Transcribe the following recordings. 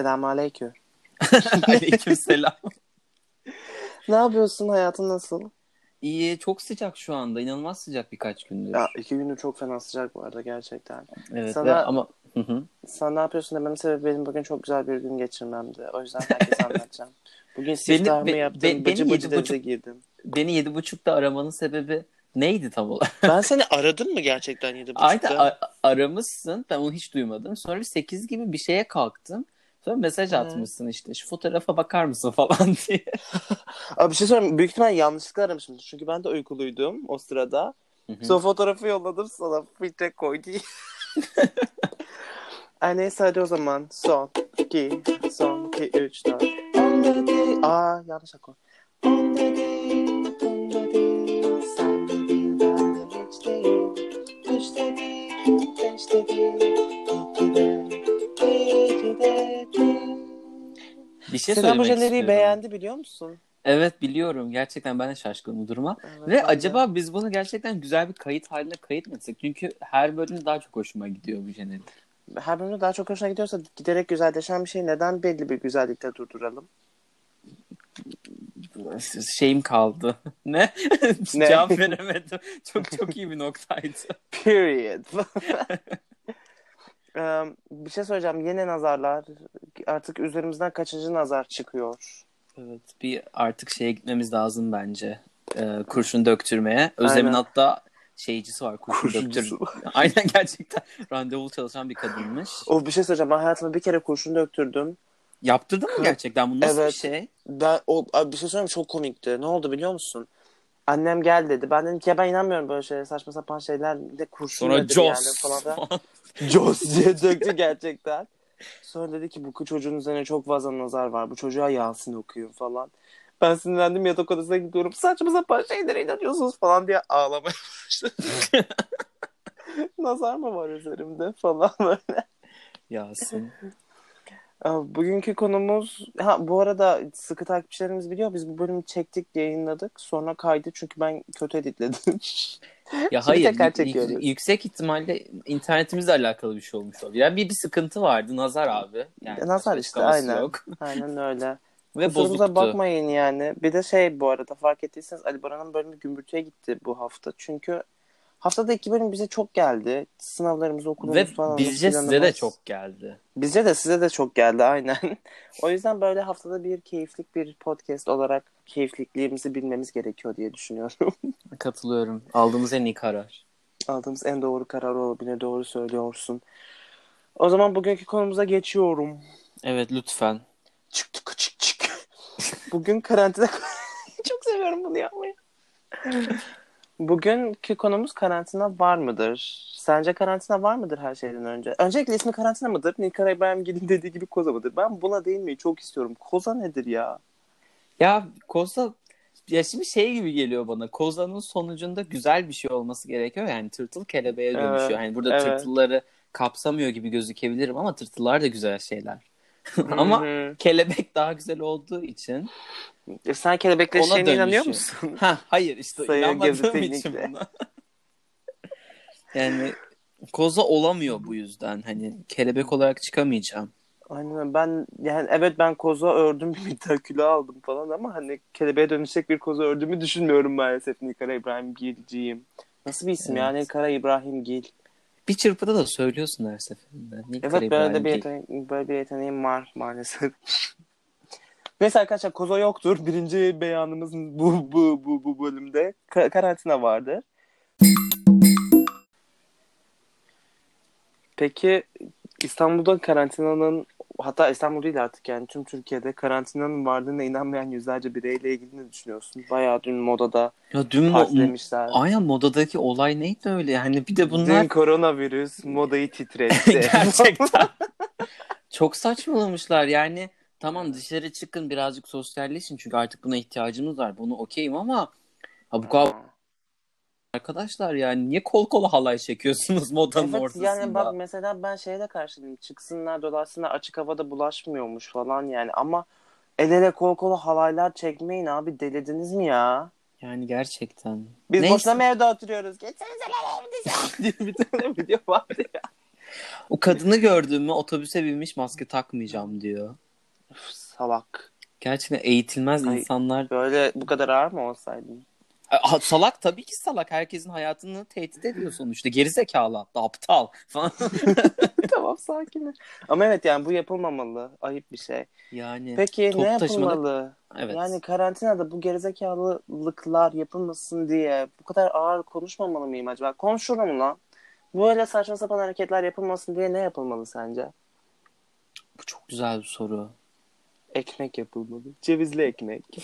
Selamünaleyküm. Aleykümselam. Ne yapıyorsun? Hayatın nasıl? İyi, çok sıcak şu anda. İnanılmaz sıcak birkaç gündür. Ya iki gündür çok fena sıcak bu arada gerçekten. evet sana- ve ama Hı hı. Sen ne yapıyorsun dememin sebebi benim bugün çok güzel bir gün geçirmemdi. O yüzden herkese anlatacağım. Bugün siftahımı be- yaptım. be- bıcı bıcı denize girdim. beni yedi buçukta aramanın sebebi neydi tam olarak? Ben seni aradım mı gerçekten yedi Aynen buçukta? a- aramışsın. Ben onu hiç duymadım. Sonra bir 8 gibi bir şeye kalktım. Sonra mesaj atmışsın işte şu fotoğrafa bakar mısın falan diye. Abi bir şey söyleyeyim. Büyük ihtimal yanlışlıkla aramışım. Çünkü ben de uykuluydum o sırada. Hı hı. Son fotoğrafı yolladım sana. Filtre koy diye. Ay neyse hadi o zaman. Son, iki, son, iki, üç, dört. On. Aa yanlış akor. On sen ben de değil. Üç beş dedi, iki de, iki de, Bir şey Selam istiyorum. beğendi biliyor musun? Evet biliyorum. Gerçekten ben de şaşkınım bu duruma. Evet, Ve ben de. acaba biz bunu gerçekten güzel bir kayıt haline kayıt mı etsek? Çünkü her bölüm daha çok hoşuma gidiyor bu jenerik. her bölümde daha çok hoşuna gidiyorsa giderek güzelleşen bir şey neden belli bir güzellikte durduralım? Şeyim kaldı. ne? Ne? Cevap veremedim. Çok çok iyi bir noktaydı. Period. Em, bir şey söyleyeceğim. Yeni nazarlar artık üzerimizden kaçıncı nazar çıkıyor? Evet, bir artık şeye gitmemiz lazım bence. Ee, kurşun döktürmeye. Özlem'in Aynen. hatta şeycisi var kurşun Kurşuncusu. döktür. Aynen gerçekten randevulu çalışan bir kadınmış. O bir şey söyleyeceğim. Ben hayatımda bir kere kurşun döktürdüm. Yaptırdın mı gerçekten? Bu nasıl Evet. bir şey? Ben o abi bir şey söyleyeyim çok komikti. Ne oldu biliyor musun? Annem gel dedi. Ben dedim ki ya ben inanmıyorum böyle şeye saçma sapan şeyler de kurşun Sonra nedir Jos yani falan. filan. falan. Jos diye döktü gerçekten. Sonra dedi ki bu çocuğun üzerine çok fazla nazar var. Bu çocuğa Yasin okuyun falan. Ben sinirlendim yatak odasına gidiyorum. Saçma sapan şeylere inanıyorsunuz falan diye ağlamaya başladım. nazar mı var üzerimde falan böyle. Yasin. Bugünkü konumuz ha bu arada sıkı takipçilerimiz biliyor biz bu bölümü çektik yayınladık sonra kaydı çünkü ben kötü editledim. Ya hayır, tekrar çekiyoruz. yük- yüksek ihtimalle internetimizle alakalı bir şey olmuş olabilir. Yani bir, bir sıkıntı vardı, nazar abi. Yani Ya, nazar işte, aynen. Yok. Aynen öyle. Ve Kusurumuza bakmayın yani. Bir de şey bu arada fark ettiyseniz Ali Baran'ın bölümü gümbürtüye gitti bu hafta. Çünkü haftada iki bölüm bize çok geldi. Sınavlarımız, okulumuz Ve falan. bizce size de çok geldi. Bizce de size de çok geldi aynen. o yüzden böyle haftada bir keyiflik bir podcast olarak keyiflikliğimizi bilmemiz gerekiyor diye düşünüyorum. Katılıyorum. Aldığımız en iyi karar. Aldığımız en doğru karar olabilir. Doğru söylüyorsun. O zaman bugünkü konumuza geçiyorum. Evet lütfen. Çık çık çık çık. Bugün karantina... Çok seviyorum bunu yapmayı. Bugünkü konumuz karantina var mıdır? Sence karantina var mıdır her şeyden önce? Öncelikle ismi karantina mıdır? Nilkara İbrahimgil'in dediği gibi koza mıdır? Ben buna değinmeyi çok istiyorum. Koza nedir ya? Ya Koza ya şimdi şey gibi geliyor bana. Kozanın sonucunda güzel bir şey olması gerekiyor. Yani tırtıl kelebeğe Evet, dönüşüyor. Yani burada evet. tırtılları kapsamıyor gibi gözükebilirim ama tırtıllar da güzel şeyler. ama kelebek daha güzel olduğu için Sen şeyine inanıyor musun? ha hayır işte Sayın inanmadığım için buna. yani koza olamıyor bu yüzden. Hani kelebek olarak çıkamayacağım. Aynen ben yani evet ben koza ördüm bir miktar kilo aldım falan ama hani kelebeğe dönüşecek bir koza ördüğümü düşünmüyorum maalesef Nilkara İbrahimgil'ciyim. Nasıl bir isim Evet. Nilkara İbrahimgil? Bir çırpıda da söylüyorsun her seferinde. Nilkara Evet böyle de bir, yeteneğim, böyle bir yeteneğim var maalesef. Neyse arkadaşlar koza yoktur. Birinci beyanımız bu bu bu bu bölümde Ka- karantina vardır. Peki İstanbul'da karantinanın hatta İstanbul değil artık yani tüm Türkiye'de karantinanın varlığına inanmayan yüzlerce bireyle ilgili ne düşünüyorsun? Bayağı dün modada Ya dün mo- partilemişler. Aynen modadaki olay neydi öyle? Yani bir de bunlar Dün koronavirüs modayı titretti. gerçekten çok saçmalamışlar. Yani tamam dışarı çıkın birazcık sosyalleşin çünkü artık buna ihtiyacımız var. Bunu okeyim ama ha bu kadar arkadaşlar yani niye kol kola halay çekiyorsunuz modanın Evet ortasında? yani bak mesela ben şeye de karşıyım. Çıksınlar dolaşsınlar açık havada bulaşmıyormuş falan yani ama el ele kol kola halaylar çekmeyin abi delirdiniz mi ya? Yani gerçekten. Biz Neyse. boşuna mı evde oturuyoruz? Geçsenize lan bir tane video vardı ya. O kadını gördün mü otobüse binmiş maske takmayacağım diyor. Üf, salak. Gerçekten eğitilmez Ay. insanlar. Böyle bu kadar ağır mı olsaydın? A- salak tabii ki salak. Herkesin hayatını tehdit ediyor sonuçta. Gerizekalı hatta aptal falan. tamam sakin. Ama evet yani bu yapılmamalı. Ayıp bir şey. yani Peki ne yapılmalı? evet. Yani karantinada bu gerizekalılıklar yapılmasın diye bu kadar ağır konuşmamalı mıyım acaba? Konuşurum lan. Böyle saçma sapan hareketler yapılmasın diye ne yapılmalı sence? Bu çok güzel bir soru. Ekmek yapılmalı. Cevizli ekmek.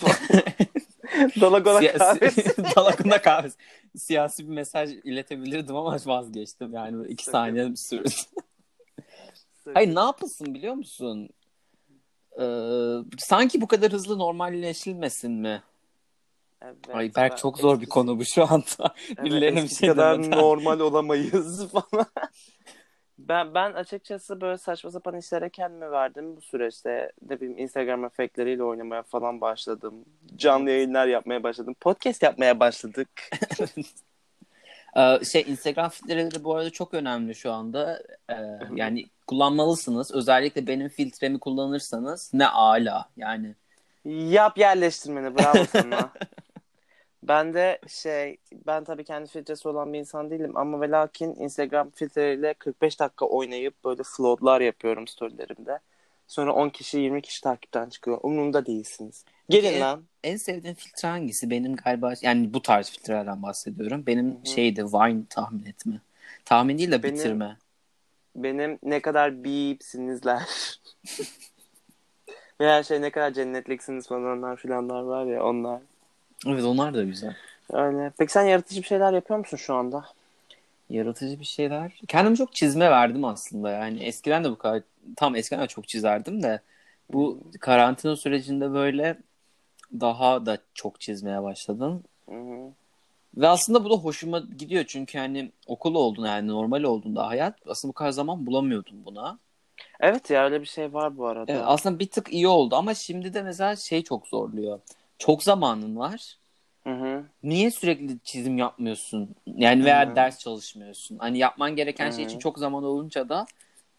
Dalagona Siyasi- kahvesi. Dalakunda kahvesi. Siyasi bir mesaj iletebilirdim ama vazgeçtim. Yani böyle iki saniye bir sürdü. Hayır ne yapılsın biliyor musun? Ee, sanki bu kadar hızlı normalleşilmesin mi? Evet, Ay Berk çok zor bir eskisi- konu bu şu anda. Evet, Birilerine bir şey kadar demeden. normal olamayız falan. Ben ben açıkçası böyle saçma sapan işlere kendimi verdim bu süreçte. Ne bileyim Instagram efektleriyle oynamaya falan başladım. Canlı yayınlar yapmaya başladım. Podcast yapmaya başladık. Ee, şey Instagram filtreleri bu arada çok önemli şu anda. Ee, yani kullanmalısınız. Özellikle benim filtremi kullanırsanız ne ala yani. Yap yerleştirmeni bravo sana. ben de şey ben tabii kendi filtresi olan bir insan değilim ama ve lakin Instagram filtreleriyle 45 dakika oynayıp böyle floatlar yapıyorum storylerimde. Sonra 10 kişi 20 kişi takipten çıkıyor. Umurumda değilsiniz. Gelin Peki, lan. En sevdiğin filtre hangisi? Benim galiba yani bu tarz filtrelerden bahsediyorum. Benim Hı hı. şeydi Vine tahmin etme. Tahmin değil de Benim- bitirme. Benim ne kadar bipsinizler. Ve her şey ne kadar cennetliksiniz falanlar filanlar var ya onlar. Evet onlar da güzel. Öyle. Peki sen yaratıcı bir şeyler yapıyor musun şu anda? Yaratıcı bir şeyler. Kendim çok çizme verdim aslında. Yani eskiden de bu kadar tam eskiden de çok çizerdim de bu karantina sürecinde böyle daha da çok çizmeye başladım. Hı hı. Ve aslında bu da hoşuma gidiyor çünkü hani okul olduğunda yani normal olduğunda hayat aslında bu kadar zaman bulamıyordum buna. Evet ya öyle bir şey var bu arada. Evet, aslında bir tık iyi oldu ama şimdi de mesela şey çok zorluyor. Çok zamanın var. Hı hı. Niye sürekli çizim yapmıyorsun? Yani veya Hı. ders çalışmıyorsun. Hani yapman gereken şey için çok zaman olunca da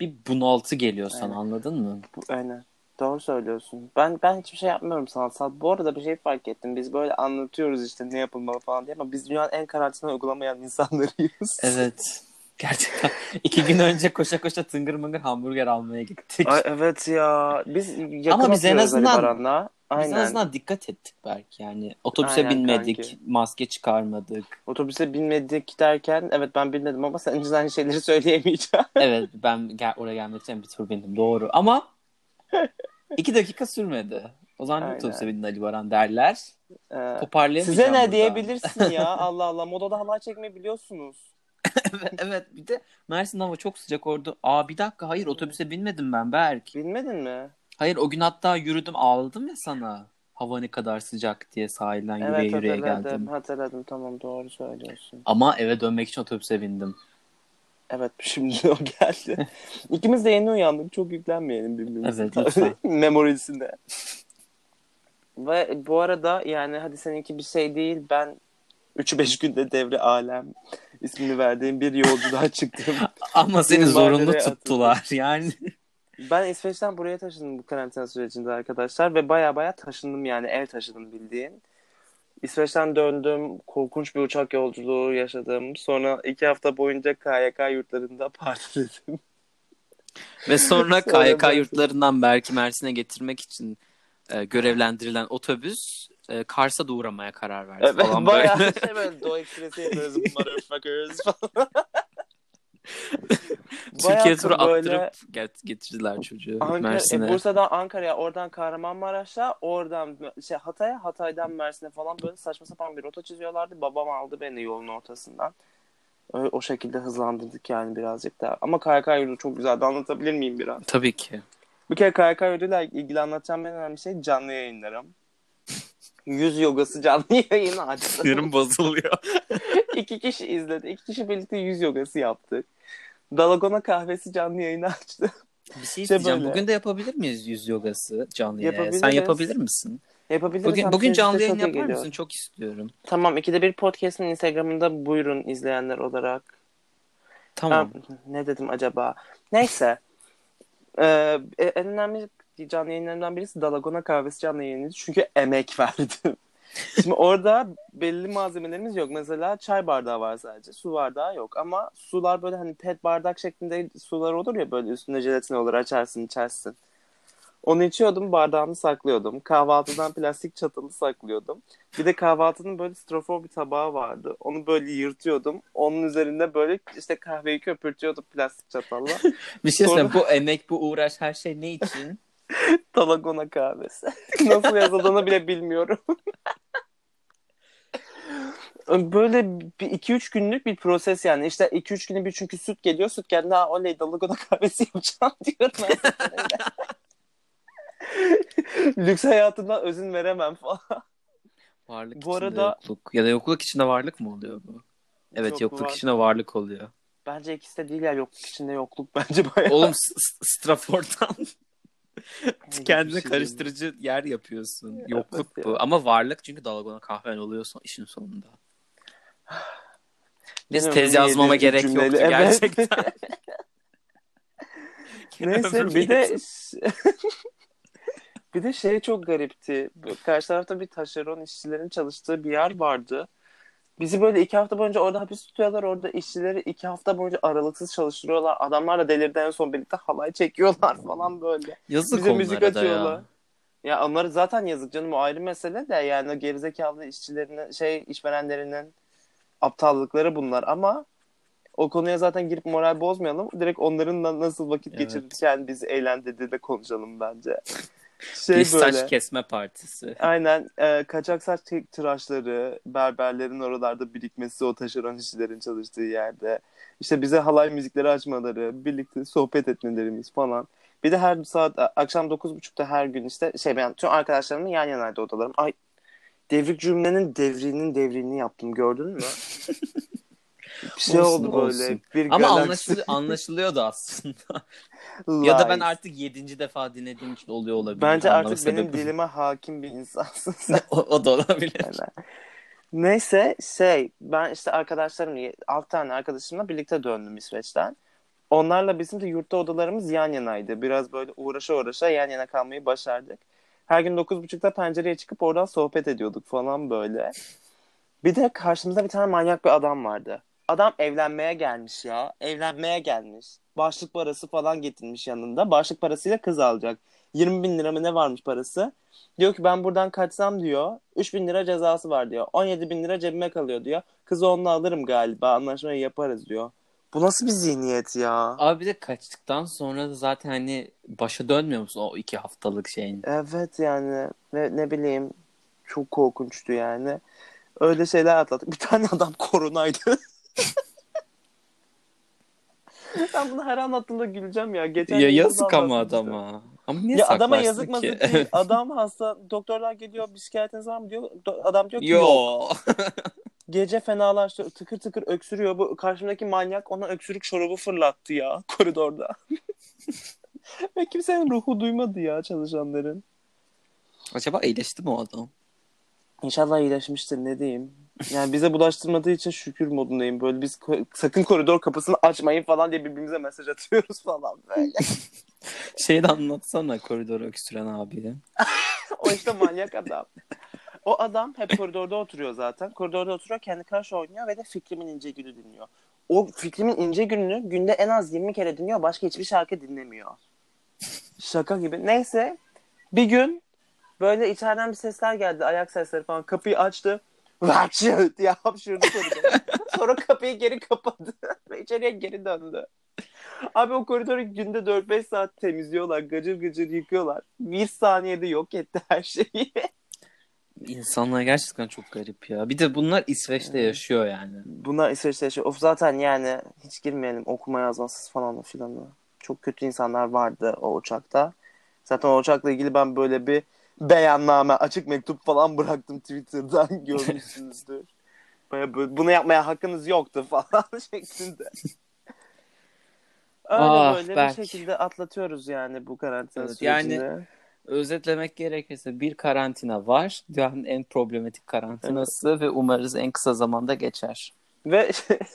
bir bunaltı geliyor sana Aynen. anladın mı? Bu, aynen. Doğru söylüyorsun. Ben ben hiçbir şey yapmıyorum sanatsal. Bu arada bir şey fark ettim. Biz böyle anlatıyoruz işte ne yapılmalı falan diye ama biz dünyanın en karantina uygulamayan insanlarıyız. Evet. Gerçekten. iki gün önce koşa koşa tıngır mıngır hamburger almaya gittik. Ay, evet ya. Biz yakın Ama biz en azından- Baran'la. Biz Aynen. en azından dikkat ettik belki yani. Otobüse Aynen binmedik, kanki. maske çıkarmadık. Otobüse binmedik derken evet ben bilmedim ama sen aynı şeyleri söyleyemeyeceğim. Evet ben gel oraya gelmek için bir tur bindim doğru ama iki dakika sürmedi. O zaman Aynen. ne otobüse bindin Ali Baran derler. Ee, Toparlayamayacağım size ne burada. diyebilirsin ya Allah Allah modada halay çekmeyi biliyorsunuz. Evet, evet bir de Mersin hava çok sıcak orada. Aa bir dakika hayır otobüse binmedim ben Berk. Bilmedin mi? Hayır o gün hatta yürüdüm ağladım ya sana. Hava ne kadar sıcak diye sahilden yürüye Evet yürüye hatırladım geldim. hatırladım tamam doğru söylüyorsun. Ama eve dönmek için otobüse bindim. Evet şimdi o geldi. İkimiz de yeni uyandık çok yüklenmeyelim birbirimize. Evet, lütfen. Memorisine. Ve bu arada yani hadi seninki bir şey değil ben 3-5 günde devre alem ismini verdiğim bir yolculuğa çıktım. Ama seni zorunlu tuttular yani. Ben İsveç'ten buraya taşındım bu karantina sürecinde arkadaşlar ve baya baya taşındım yani ev taşıdım bildiğin. İsveç'ten döndüm, korkunç bir uçak yolculuğu yaşadım. Sonra iki hafta boyunca KYK yurtlarında partiledim. Ve sonra Sonra KYK ben- yurtlarından Berk'i Mersin'e getirmek için e, görevlendirilen otobüs e, Kars'a da uğramaya karar verdi Evet falan bayağı böyle. şey böyle Doğu Ekspresi yapıyoruz motherfuckers falan. Türkiye Bayağı turu böyle- attırıp get- getirdiler çocuğu Ankara, Mersin'e. e, Bursa'dan Ankara'ya, oradan Kahramanmaraş'a, oradan şey Hatay'a, Hatay'dan Mersin'e falan böyle saçma sapan bir rota çiziyorlardı. Babam aldı beni yolun ortasından. Öyle, o şekilde hızlandırdık yani birazcık daha. Ama KYK yurdu çok güzeldi. Anlatabilir miyim biraz? Tabii ki. Bir kere KYK yurduyla ilgili anlatacağım en önemli şey canlı yayınlarım. Yüz yogası canlı yayını açtım. Sinirim bozuluyor. iki kişi izledi. İki kişi birlikte yüz yogası yaptık. Dalagona kahvesi canlı yayını açtı. Bir şey İşte isteyeceğim. böyle. Bugün de yapabilir miyiz yüz yogası canlı yayın? Yapabiliriz. Sen yapabilir misin? Yapabiliriz. Bugün, bugün canlı yayın yapar geliyor. mısın? Çok istiyorum. Tamam ikide bir podcast'ın Instagram'ında buyurun izleyenler olarak. Tamam. Ha, ne dedim acaba? Neyse. Ee, en önemli canlı yayınlarından birisi Dalagona kahvesi canlı yayınıydı. Çünkü emek verdim. Şimdi orada belli malzemelerimiz yok. Mesela çay bardağı var sadece. Su bardağı yok. Ama sular böyle hani pet bardak şeklinde sular olur ya böyle üstünde jelatin olur açarsın içersin. Onu içiyordum bardağımı saklıyordum. Kahvaltıdan plastik çatalı saklıyordum. Bir de kahvaltının böyle strofor bir tabağı vardı. Onu böyle yırtıyordum. Onun üzerinde böyle işte kahveyi köpürtüyordum plastik çatalla. bir şey Sonra-. Bu emek, bu uğraş her şey ne için? Dalagona kahvesi. Nasıl yazıldığını bile bilmiyorum. Böyle bir iki üç günlük bir proses yani. İşte iki üç günde bir çünkü süt geliyor. Süt geldi ha oley Dalagona kahvesi yapacağım diyorum. Lüks hayatımdan özün veremem falan. Varlık Bu içinde arada- yokluk. Ya da yokluk içinde varlık mı oluyor bu? Evet Yok, yokluk var. içinde varlık oluyor. Bence ikisi de değil ya. Yokluk içinde yokluk bence bayağı. Oğlum Strafford'dan kendine şey karıştırıcı yer yapıyorsun. Yokluk Evet bu. Ama varlık çünkü dalgona kahven oluyor son, işin sonunda. Biz tez yazmama gerek cümleyle- yoktu Evet. gerçekten. Neyse bir de bir de şey çok garipti. Karşı tarafta bir taşeron işçilerin çalıştığı bir yer vardı. Bizi böyle iki hafta boyunca orada hapis tutuyorlar. Orada işçileri iki hafta boyunca aralıksız çalıştırıyorlar. Adamlar da delirdi en son birlikte halay çekiyorlar falan böyle. Yazık Bize müzik açıyorlar. ya. Ya onları zaten yazık canım o ayrı mesele de yani o gerizekalı işçilerinin şey işverenlerinin aptallıkları bunlar ama o konuya zaten girip moral bozmayalım. Direkt onların nasıl vakit Evet. geçirirken bizi eğlendirdiği de konuşalım bence. Şey Bir böyle. saç kesme partisi. Aynen e, kaçak saç tıraşları, berberlerin oralarda birikmesi, o taşeron işçilerin çalıştığı yerde. İşte bize halay müzikleri açmaları, birlikte sohbet etmelerimiz falan. Bir de her saat akşam 9.30'da her gün işte şey ben tüm arkadaşlarımın yan yanaydı odalarım. Ay devrik cümlenin devrinin devrini yaptım gördün mü? Bir şey Olsun, oldu böyle. Bir Ama galaksi anlaşılıyor, anlaşılıyordu aslında. ya da ben artık yedinci defa dinlediğim için oluyor olabilir. Bence artık benim sebebim. dilime hakim bir insansın sen. o, o da olabilir. Aynen. Neyse şey ben işte arkadaşlarım alt tane arkadaşımla birlikte döndüm İsveç'ten. Onlarla bizim de yurtta odalarımız yan yanaydı. Biraz böyle uğraşa uğraşa yan yana kalmayı başardık. Her gün 9.30'da pencereye çıkıp oradan sohbet ediyorduk falan böyle. Bir de karşımızda bir tane manyak bir adam vardı. Adam evlenmeye gelmiş ya. Evlenmeye gelmiş. Başlık parası falan getirmiş yanında. Başlık parasıyla kız alacak. 20 bin lira mı ne varmış parası? Diyor ki ben buradan kaçsam diyor 3 bin lira cezası var diyor. 17 bin lira cebime kalıyor diyor. Kızı onunla alırım galiba anlaşmayı yaparız diyor. Bu nasıl bir zihniyet ya? Abi bir de kaçtıktan sonra da zaten hani başa dönmüyor musun o iki haftalık şeyin? Evet yani ve ne bileyim çok korkunçtu yani. Öyle şeyler atlattık. Bir tane adam koronaydı. ben bunu her anlattığımda güleceğim ya. Geçen Ya yazık ama adama. Ama niye Ya adama yazık değil. Adam hasta. Doktorlar geliyor bir şikayetiniz var mı diyor. Do- Adam diyor ki yok. Yo. Gece fenalaştı. Tıkır tıkır öksürüyor. Bu karşımdaki manyak ona öksürük şurubu fırlattı ya koridorda. Ve kimsenin ruhu duymadı ya çalışanların. Acaba iyileşti mi o adam? İnşallah iyileşmiştir ne diyeyim. Yani bize bulaştırmadığı için şükür modundayım. Böyle biz ko- sakın koridor kapısını açmayın falan diye birbirimize mesaj atıyoruz falan böyle. Şeyi de anlatsana koridoru öksüren abiye. o işte manyak adam. O adam hep koridorda oturuyor zaten. Koridorda oturuyor kendi karşı oynuyor ve de Fikrimin İnce Gül'ü dinliyor. O Fikrimin İnce Gül'ünü günde en az 20 kere dinliyor. Başka hiçbir şarkı dinlemiyor. Şaka gibi. Neyse bir gün böyle içeriden bir sesler geldi. Ayak sesleri falan. Kapıyı açtı. Vahşet diye hapşırdı koridora. Sonra kapıyı geri kapadı. Ve içeriye geri döndü. Abi o koridoru günde 4-5 saat temizliyorlar. Gıcır gıcır yıkıyorlar. Bir saniyede yok etti her şeyi. İnsanlar gerçekten çok garip ya. Bir de bunlar İsveç'te yaşıyor yani. Bunlar İsveç'te yaşıyor. Of zaten yani hiç girmeyelim okuma yazmasız falan filan. Çok kötü insanlar vardı o uçakta. Zaten o uçakla ilgili ben böyle bir beyanname, açık mektup falan bıraktım Twitter'dan görmüşsünüzdür. Böyle, böyle bunu yapmaya hakkınız yoktu falan şeklinde. Öyle Ah, böyle Berk. bir şekilde atlatıyoruz yani bu karantina Evet, yani- sürecini. Özetlemek gerekirse bir karantina var. Dünyanın en problematik karantinası ve umarız en kısa zamanda geçer. Ve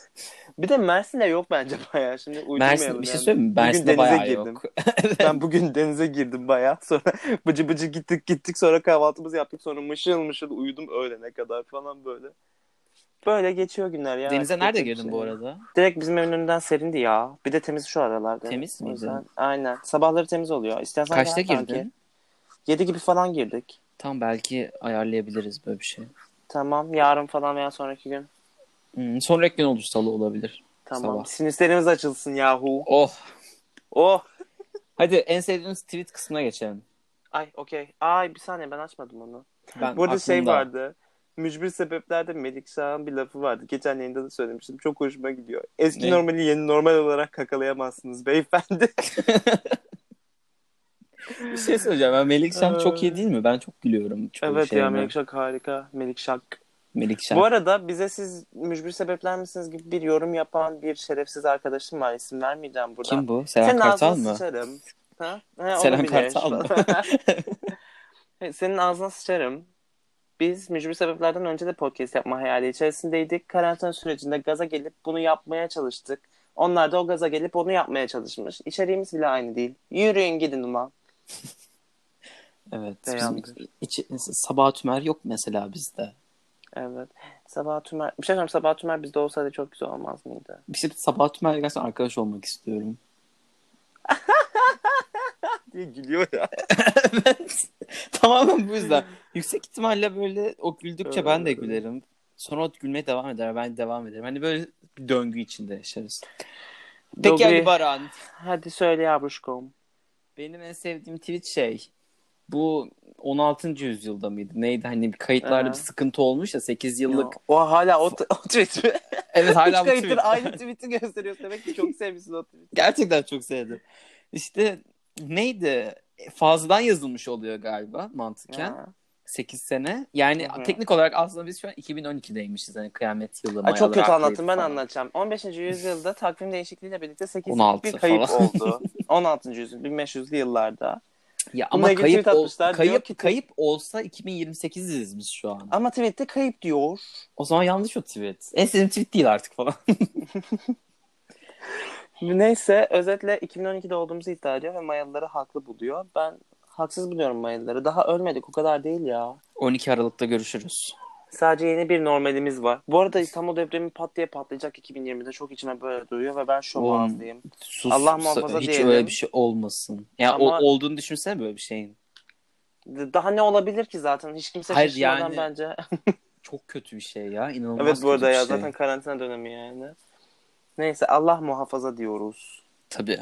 bir de Mersin'de yok bence bayağı. Şimdi Mersin bir şey yani. söyleyeyim mi? Bugün Mersin'de denize bayağı girdim. yok. Ben bugün denize girdim bayağı. Sonra bıcı bıcı gittik gittik. Sonra kahvaltımızı yaptık. Sonra mışıl mışıl uyudum öğlene kadar falan böyle. Böyle geçiyor günler ya. Denize nerede girdin şey bu arada? Direkt bizim evin önünden serindi ya. Bir de temiz şu aralarda. Temiz yüzden- Aynen. Sabahları temiz oluyor. İstersen Kaçta girdin? 7 gibi falan girdik. Tam belki ayarlayabiliriz böyle bir şey. Tamam. Yarın falan veya sonraki gün. Hmm, sonraki gün olur salı olabilir. Tamam. Sabah. Sinüslerimiz açılsın yahu. Oh. Oh. Hadi en sevdiğiniz tweet kısmına geçelim. Ay okey. Ay bir saniye ben açmadım onu. Ben Bu arada şey aklımda- vardı. Mücbir sebeplerde Melikşah'ın bir lafı vardı. Geçen yayında da söylemiştim. Çok hoşuma gidiyor. Eski Ne? normali yeni normal olarak kakalayamazsınız beyefendi. Bir şey söyleyeceğim. Ben Melikşah çok iyi değil mi? Ben çok gülüyorum. Çoğu evet ya şeyine. Melikşah harika. Melikşah. Melikşah. Bu arada bize siz mücbir sebepler misiniz gibi bir yorum yapan bir şerefsiz arkadaşım var. İsim vermeyeceğim buradan. Kim bu? Selen Senin Kartal mı? sıçarım. Ha? Ha, olabilir. Kartal mı? Senin ağzına sıçarım. Biz mücbir sebeplerden önce de podcast yapma hayali içerisindeydik. Karantina sürecinde gaza gelip bunu yapmaya çalıştık. Onlar da o gaza gelip onu yapmaya çalışmış. İçeriğimiz bile aynı değil. Yürüyün gidin ulan. Evet. Beğendim. Bizim içi, Sabah Tümer yok mesela bizde. Evet. Sabah Tümer. Bir şey söyleyeyim. Sabah Tümer bizde olsaydı çok güzel olmaz mıydı? Bir şey Sabah Tümer'le gerçekten arkadaş olmak istiyorum. diye gülüyor ya. evet. Tamamen bu yüzden. Yüksek ihtimalle böyle o güldükçe ben de gülerim. Sonra o gülmeye devam eder. Ben devam ederim. Hani böyle bir döngü içinde yaşarız. Peki Dogri. Ali Baran. Hadi söyle yavruşkom. Benim en sevdiğim tweet şey. Bu 16. yüzyılda mıydı? Neydi? Hani bir kayıtlarda Aha. bir sıkıntı olmuş ya 8 yıllık. O hala o, o tweet mi? Evet hala bu tweet. aynı tweet'i gösteriyorsun. Demek ki çok sevmişsin o tweet'i. Gerçekten çok sevdim. İşte neydi? Fazladan yazılmış oluyor galiba mantıken. Ha. 8 sene. Yani Hı hı. teknik olarak aslında biz şu an 2012'deymişiz. Hani kıyamet yılı. Ay, çok kötü anlattım ben falan. anlatacağım. 15. yüzyılda takvim değişikliğiyle birlikte 8 16 bir kayıp falan. oldu. 16. yüzyıl 1500'lü yıllarda. Ya ama ilgili kayıp, ol- atmışlar. kayıp, Diyor ki- kayıp olsa 2028'iz biz şu an. Ama tweette kayıp diyor. O zaman yanlış o tweet. En sevdiğim tweet değil artık falan. Neyse özetle 2012'de olduğumuzu iddia ediyor ve Mayalıları haklı buluyor. Ben haksız buluyorum Mayalıları. Daha ölmedik o kadar değil ya. 12 Aralık'ta görüşürüz. Sadece yeni bir normalimiz var. Bu arada İstanbul depremi pat diye patlayacak 2020'de çok içime böyle duyuyor ve ben ağzıyım. Sus, Allah muhafaza Hiç diyelim. öyle bir şey olmasın. Ya Ama- o, olduğunu düşünsene böyle bir şeyin. Daha ne olabilir ki zaten? Hiç kimse Hayır, yani- bence. Çok kötü bir şey ya. İnanılmaz evet bu arada ya şey. zaten karantina dönemi yani. Neyse Allah muhafaza diyoruz. Tabii.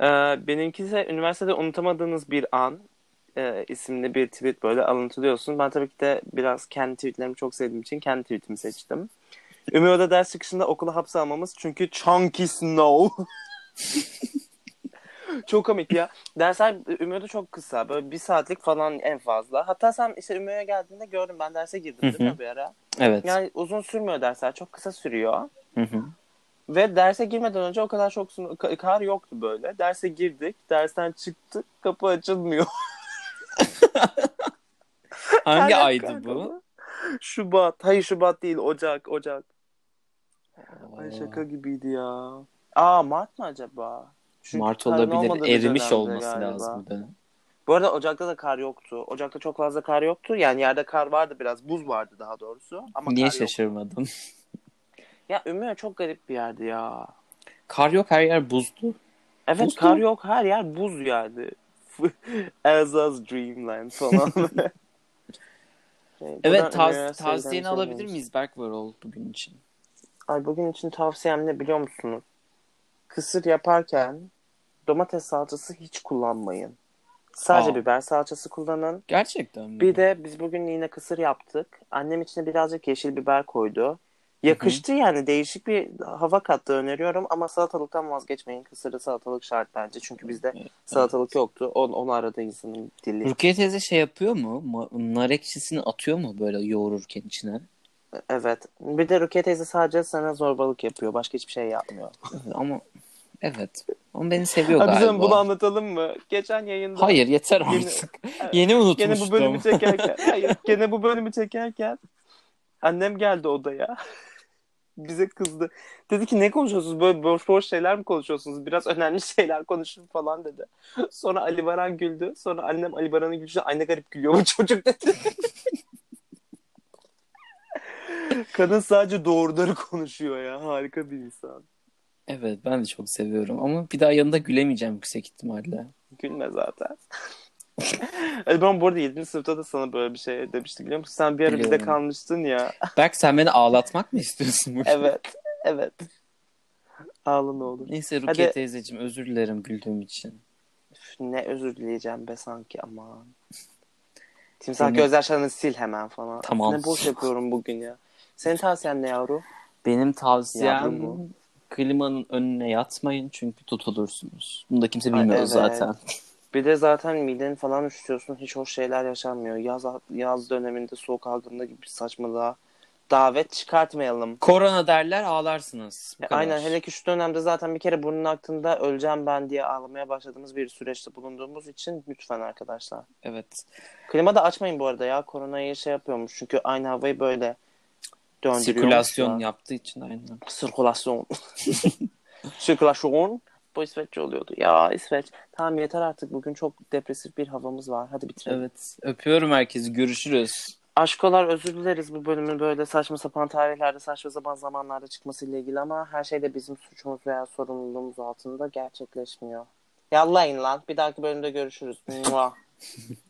Ee, benimki ise üniversitede unutamadığınız bir an e, isimli bir tweet böyle alıntılıyorsun. Ben tabii ki de biraz kendi tweetlerimi çok sevdiğim için kendi tweetimi seçtim. Ümiyo'da ders çıkışında okula hapse almamız çünkü chunky snow. çok komik ya. Dersler Ümiyo'da çok kısa. Böyle bir saatlik falan en fazla. Hatta sen işte Ümiyo'ya geldiğinde gördüm. Ben derse girdim değil mi bir ara? Evet. Yani uzun sürmüyor dersler. Çok kısa sürüyor. Hı hı. Ve derse girmeden önce o kadar çok kar yoktu böyle. Derse girdik. Dersten çıktık. Kapı açılmıyor. Hangi yok aydı kanka bu? Şubat. Hayır Şubat değil. Ocak. Ocak. Ay şaka gibiydi ya. Aa Mart mı acaba? Çünkü Mart olabilir. Erimiş olması galiba. lazım bir dönem. Bu arada Ocak'ta da kar yoktu. Ocak'ta çok fazla kar yoktu. Yani yerde kar vardı biraz. Buz vardı daha doğrusu. Ama Niye şaşırmadım? Ya Ümraniye çok garip bir yerdi ya. Kar yok her yer buzlu. Evet Buzdu. kar yok her yer buz yani. Elsa's Dreamland falan. Şey, Evet üniversiteden tavsiyeni alabilir miyiz Berkworld bugün için? Ay bugün için tavsiyem ne biliyor musunuz? Kısır yaparken domates salçası hiç kullanmayın. Sadece Aa. biber salçası kullanın. Gerçekten mi? Bir de biz bugün yine kısır yaptık. Annem içine birazcık yeşil biber koydu. Yakıştı yani değişik bir hava kattı öneriyorum ama salatalıktan vazgeçmeyin. Kısırda salatalık şart bence çünkü bizde Evet. salatalık yoktu. Onu, onu aradı insanın dili. Rukiye teyze şey yapıyor mu? Nar ekşisini atıyor mu böyle yoğururken içine? Evet. Bir de Rukiye teyze sadece sana zorbalık yapıyor. Başka hiçbir şey yapmıyor. Evet, ama evet. Ama beni seviyor Ha, galiba. bizim bunu anlatalım mı? Geçen yayında Hayır yeter Yeni- artık. Yeni unutmuştum. Gene bu bölümü çekerken, hayır, gene bu bölümü çekerken annem geldi odaya. Bize kızdı. Dedi ki ne konuşuyorsunuz? Böyle boş boş şeyler mi konuşuyorsunuz? Biraz önemli şeyler konuşun falan dedi. Sonra Ali Baran güldü. Sonra annem Ali Baran'ı güldü. Ay ne garip gülüyor bu çocuk dedi. Kadın sadece doğruları konuşuyor ya. Harika bir insan. Evet ben de çok seviyorum ama bir daha yanında gülemeyeceğim yüksek ihtimalle. Gülme zaten. Baran bu arada 7. sınıfta da sana böyle bir şey demişti biliyor musun? Sen bir ara bizde kalmıştın ya. Berk sen beni ağlatmak mı istiyorsun bugün? evet. Evet. Ağla ne olur. Neyse Rukiye Hadi. teyzeciğim özür dilerim güldüğüm için. Üf, ne özür dileyeceğim be sanki aman. Timsah Senin- gözyaşlarını sil hemen falan. Tamam. Ne boş yapıyorum bugün ya. Senin tavsiyen ne yavru? Benim Yavrum tavsiyem bu. klimanın önüne yatmayın çünkü tutulursunuz. Bunu da kimse Ay, bilmiyor evet. zaten. Bir de zaten mideni falan üşütüyorsun. Hiç hoş şeyler yaşanmıyor. Yaz, yaz döneminde soğuk algınlığı gibi bir saçmalığa davet çıkartmayalım. Korona derler ağlarsınız. Bu E, kadar. Aynen hele ki şu dönemde zaten bir kere burnun aktığında öleceğim ben diye ağlamaya başladığımız bir süreçte bulunduğumuz için lütfen arkadaşlar. Evet. Klima da açmayın bu arada ya. Koronayı şey yapıyormuş. Çünkü aynı havayı böyle döndürüyormuş. Sirkülasyon ya. yaptığı için aynen. Sirkülasyon. Sirkülasyon. Bu İsveççe oluyordu. Ya İsveç. Tamam yeter artık. Bugün çok depresif bir havamız var. Hadi bitirelim. Evet. Öpüyorum herkesi. Görüşürüz. Aşkolar özür dileriz bu bölümün böyle saçma sapan tarihlerde, saçma sapan zamanlarda çıkmasıyla ilgili ama her şey de bizim suçumuz veya sorumluluğumuz altında gerçekleşmiyor. Yallayın lan. Bir dahaki bölümde görüşürüz.